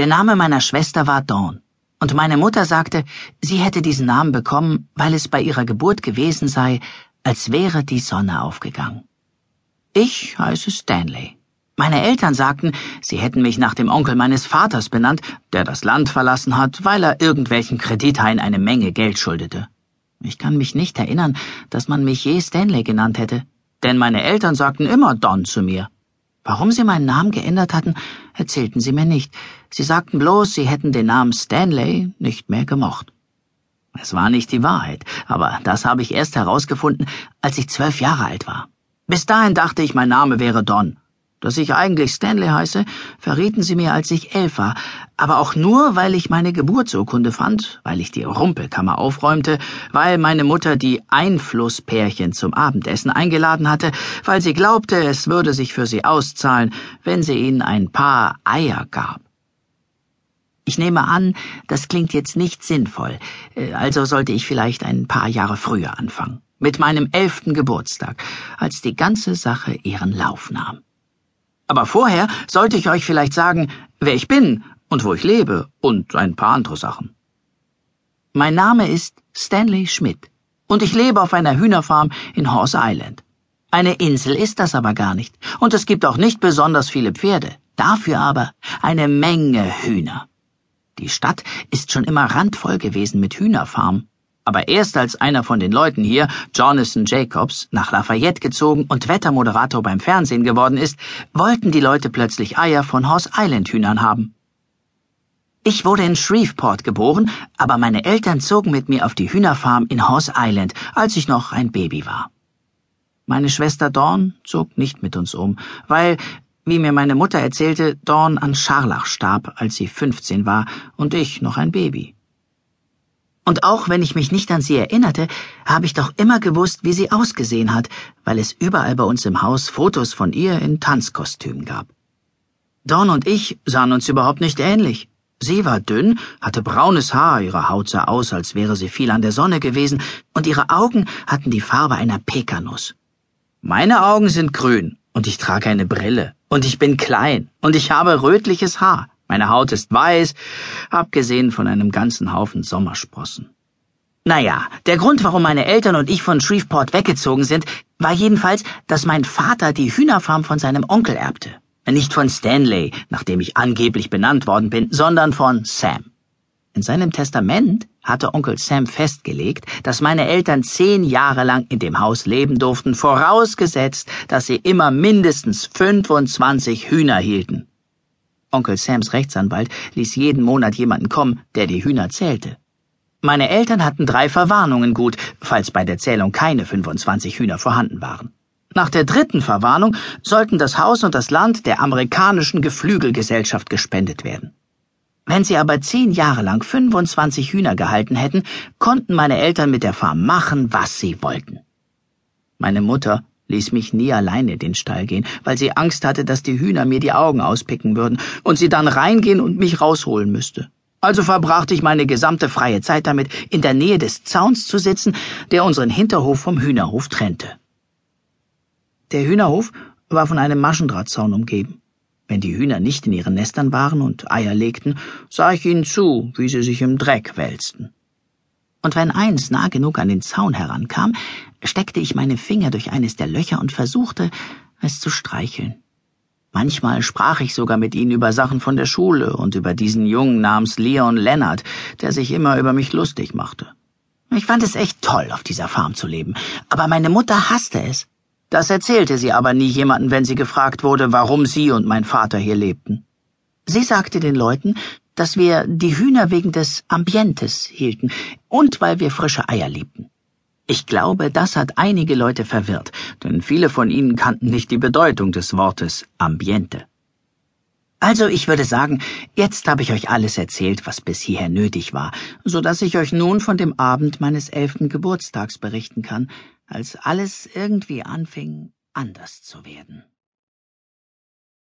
Der Name meiner Schwester war Dawn. Und meine Mutter sagte, sie hätte diesen Namen bekommen, weil es bei ihrer Geburt gewesen sei, als wäre die Sonne aufgegangen. Ich heiße Stanley. Meine Eltern sagten, sie hätten mich nach dem Onkel meines Vaters benannt, der das Land verlassen hat, weil er irgendwelchen Kredithain eine Menge Geld schuldete. Ich kann mich nicht erinnern, dass man mich je Stanley genannt hätte, denn meine Eltern sagten immer Don zu mir. Warum sie meinen Namen geändert hatten, erzählten sie mir nicht. Sie sagten bloß, sie hätten den Namen Stanley nicht mehr gemocht. Es war nicht die Wahrheit, aber das habe ich erst herausgefunden, als ich zwölf Jahre alt war. Bis dahin dachte ich, mein Name wäre Don. Dass ich eigentlich Stanley heiße, verrieten sie mir, als ich elf war, aber auch nur, weil ich meine Geburtsurkunde fand, weil ich die Rumpelkammer aufräumte, weil meine Mutter die Einflusspärchen zum Abendessen eingeladen hatte, weil sie glaubte, es würde sich für sie auszahlen, wenn sie ihnen ein paar Eier gab. Ich nehme an, das klingt jetzt nicht sinnvoll, äh, also sollte ich vielleicht ein paar Jahre früher anfangen, mit meinem elften Geburtstag, als die ganze Sache ihren Lauf nahm. Aber vorher sollte ich euch vielleicht sagen, wer ich bin und wo ich lebe und ein paar andere Sachen. Mein Name ist Stanley Schmidt und ich lebe auf einer Hühnerfarm in Horse Island. Eine Insel ist das aber gar nicht und es gibt auch nicht besonders viele Pferde, dafür aber eine Menge Hühner. Die Stadt ist schon immer randvoll gewesen mit Hühnerfarmen aber erst als einer von den Leuten hier, Jonathan Jacobs, nach Lafayette gezogen und Wettermoderator beim Fernsehen geworden ist, wollten die Leute plötzlich Eier von Horse Island Hühnern haben. Ich wurde in Shreveport geboren, aber meine Eltern zogen mit mir auf die Hühnerfarm in Horse Island, als ich noch ein Baby war. Meine Schwester Dawn zog nicht mit uns um, weil, wie mir meine Mutter erzählte, Dawn an Scharlach starb, als sie 15 war und ich noch ein Baby. Und auch wenn ich mich nicht an sie erinnerte, habe ich doch immer gewusst, wie sie ausgesehen hat, weil es überall bei uns im Haus Fotos von ihr in Tanzkostümen gab. Dawn und ich sahen uns überhaupt nicht ähnlich. Sie war dünn, hatte braunes Haar, ihre Haut sah aus, als wäre sie viel an der Sonne gewesen, und ihre Augen hatten die Farbe einer Pekanuss. Meine Augen sind grün, und ich trage eine Brille, und ich bin klein, und ich habe rötliches Haar. Meine Haut ist weiß, abgesehen von einem ganzen Haufen Sommersprossen. Naja, der Grund, warum meine Eltern und ich von Shreveport weggezogen sind, war jedenfalls, dass mein Vater die Hühnerfarm von seinem Onkel erbte. Nicht von Stanley, nach dem ich angeblich benannt worden bin, sondern von Sam. In seinem Testament hatte Onkel Sam festgelegt, dass meine Eltern zehn Jahre lang in dem Haus leben durften, vorausgesetzt, dass sie immer mindestens 25 Hühner hielten. Onkel Sams Rechtsanwalt ließ jeden Monat jemanden kommen, der die Hühner zählte. Meine Eltern hatten drei Verwarnungen gut, falls bei der Zählung keine 25 Hühner vorhanden waren. Nach der dritten Verwarnung sollten das Haus und das Land der amerikanischen Geflügelgesellschaft gespendet werden. Wenn sie aber zehn Jahre lang 25 Hühner gehalten hätten, konnten meine Eltern mit der Farm machen, was sie wollten. Meine Mutter ließ mich nie alleine in den Stall gehen, weil sie Angst hatte, dass die Hühner mir die Augen auspicken würden und sie dann reingehen und mich rausholen müsste. Also verbrachte ich meine gesamte freie Zeit damit, in der Nähe des Zauns zu sitzen, der unseren Hinterhof vom Hühnerhof trennte. Der Hühnerhof war von einem Maschendrahtzaun umgeben. Wenn die Hühner nicht in ihren Nestern waren und Eier legten, sah ich ihnen zu, wie sie sich im Dreck wälzten. Und wenn eins nah genug an den Zaun herankam, steckte ich meine Finger durch eines der Löcher und versuchte, es zu streicheln. Manchmal sprach ich sogar mit ihnen über Sachen von der Schule und über diesen Jungen namens Leon Leonard, der sich immer über mich lustig machte. Ich fand es echt toll, auf dieser Farm zu leben, aber meine Mutter hasste es. Das erzählte sie aber nie jemanden, wenn sie gefragt wurde, warum sie und mein Vater hier lebten. Sie sagte den Leuten, dass wir die Hühner wegen des Ambientes hielten und weil wir frische Eier liebten. Ich glaube, das hat einige Leute verwirrt, denn viele von ihnen kannten nicht die Bedeutung des Wortes Ambiente. Also ich würde sagen, jetzt habe ich euch alles erzählt, was bis hierher nötig war, so dass ich euch nun von dem Abend meines elften Geburtstags berichten kann, als alles irgendwie anfing anders zu werden.